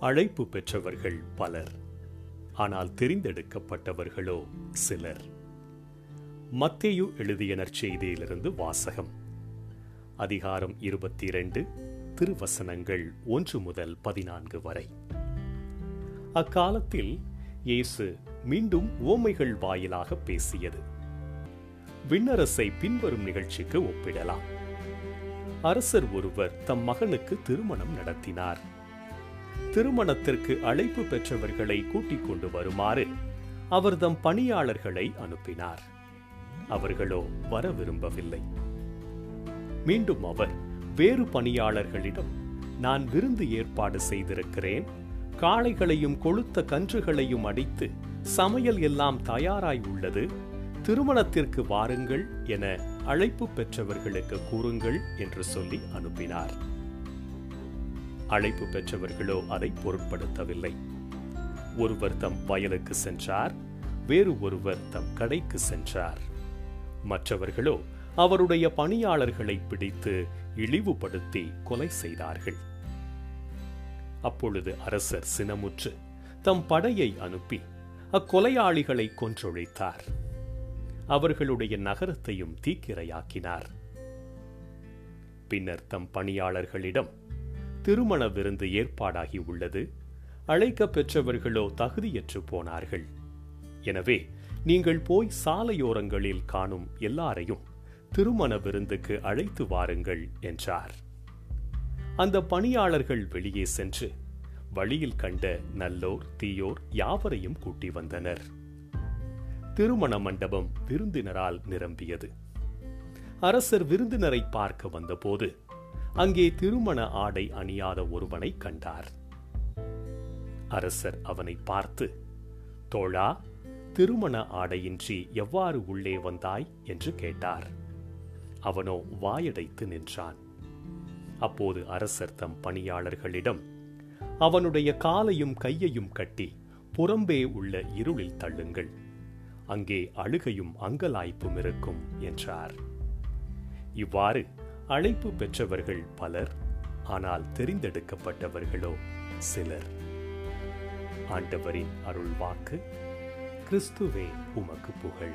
அழைப்பு பெற்றவர்கள் பலர் ஆனால் தெரிந்தெடுக்கப்பட்டவர்களோ சிலர். மத்தேயு எழுதிய நற்செய்தியிலிருந்து வாசகம். அதிகாரம் இருபத்தி இரண்டு திருவசனங்கள் ஒன்று முதல் பதினான்கு வரை. அக்காலத்தில் இயேசு மீண்டும் ஓமைகள் வாயிலாக பேசியது. விண்ணரசை பின்வரும் நிகழ்ச்சிக்கு ஒப்பிடலாம். அரசர் ஒருவர் தம் மகனுக்கு திருமணம் நடத்தினார். திருமணத்திற்கு அழைப்பு பெற்றவர்களை கூட்டிக் கொண்டு வருமாறு அவர் தம் பணியாளர்களை அனுப்பினார். அவர்களோ வர விரும்பவில்லை. மீண்டும் அவர் வேறு பணியாளர்களிடம் நான் விருந்து ஏற்பாடு செய்திருக்கிறேன். காளைகளையும் கொளுத்த கன்றுகளையும் அடித்து சமையல் எல்லாம் தயாராய் உள்ளது. திருமணத்திற்கு வாருங்கள் என அழைப்பு பெற்றவர்களுக்கு கூறுங்கள் என்று சொல்லி அனுப்பினார். அழைப்பு பெற்றவர்களோ அதை பொருட்படுத்தவில்லை. ஒருவர் தம் வயலுக்கு சென்றார் வேறு ஒருவர் தம் கடைக்கு சென்றார். மற்றவர்களோ அவருடைய பணியாளர்களை பிடித்து இழிவுபடுத்தி கொலை செய்தார்கள். அப்பொழுது அரசர் சினமுற்று தம் படையை அனுப்பி அக்கொலையாளிகளை கொன்றொழித்தார். அவர்களுடைய நகரத்தையும் தீக்கிரையாக்கினார். பின்னர் தம் பணியாளர்களிடம் திருமண விருந்து ஏற்பாடாகி உள்ளது. அழைக்க பெற்றவர்களோ தகுதியற்று போனார்கள். எனவே நீங்கள் போய் சாலையோரங்களில் காணும் எல்லாரையும் திருமண விருந்துக்கு அழைத்து வாருங்கள் என்றார். அந்த பணியாளர்கள் வெளியே சென்று வழியில் கண்ட நல்லோர் தீயோர் யாவரையும் கூட்டி வந்தனர். திருமண மண்டபம் விருந்தினரால் நிரம்பியது. அரசர் விருந்தினரை பார்க்க வந்தபோது அங்கே திருமண ஆடை அணியாத ஒருவனை கண்டார். அரசர் அவனை பார்த்து தோழா திருமண ஆடையின்றி எவ்வாறு உள்ளே வந்தாய்? என்று கேட்டார். அவனோ வாயடைத்து நின்றான். அப்போது அரசர் தம் பணியாளர்களிடம் அவனுடைய காலையும் கையையும் கட்டி புறம்பே உள்ள இருளில் தள்ளுங்கள். அங்கே அழுகையும் அங்கலாய்ப்பும் இருக்கும் என்றார். இவ்வாறு அழைப்பு பெற்றவர்கள் பலர் ஆனால் தெரிந்தெடுக்கப்பட்டவர்களோ சிலர். ஆண்டவரின் அருள் வாக்கு கிறிஸ்துவே உமக்கு புகழ்.